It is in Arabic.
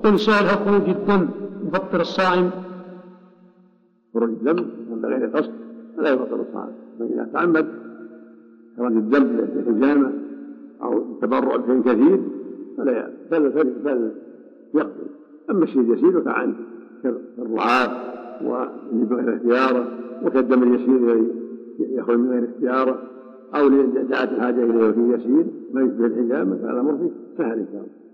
يقول السائل خروج الدم يفطر الصائم؟ خروج الدم من غير قصد فلا يفطر الصائم فإذا تعمد خرج الدم بالحجامة أو التبرع بشيء كثير فلا بل بل يقضي أما الشيء اليسير فعنه كالرعاة واللي بغير اختياره وكالدم اليسير الذي يخرج من غير اختياره أو دعت الحاجة إليه في يسير ما يشبه الحجامة فالأمر فيه سهل إن شاء الله.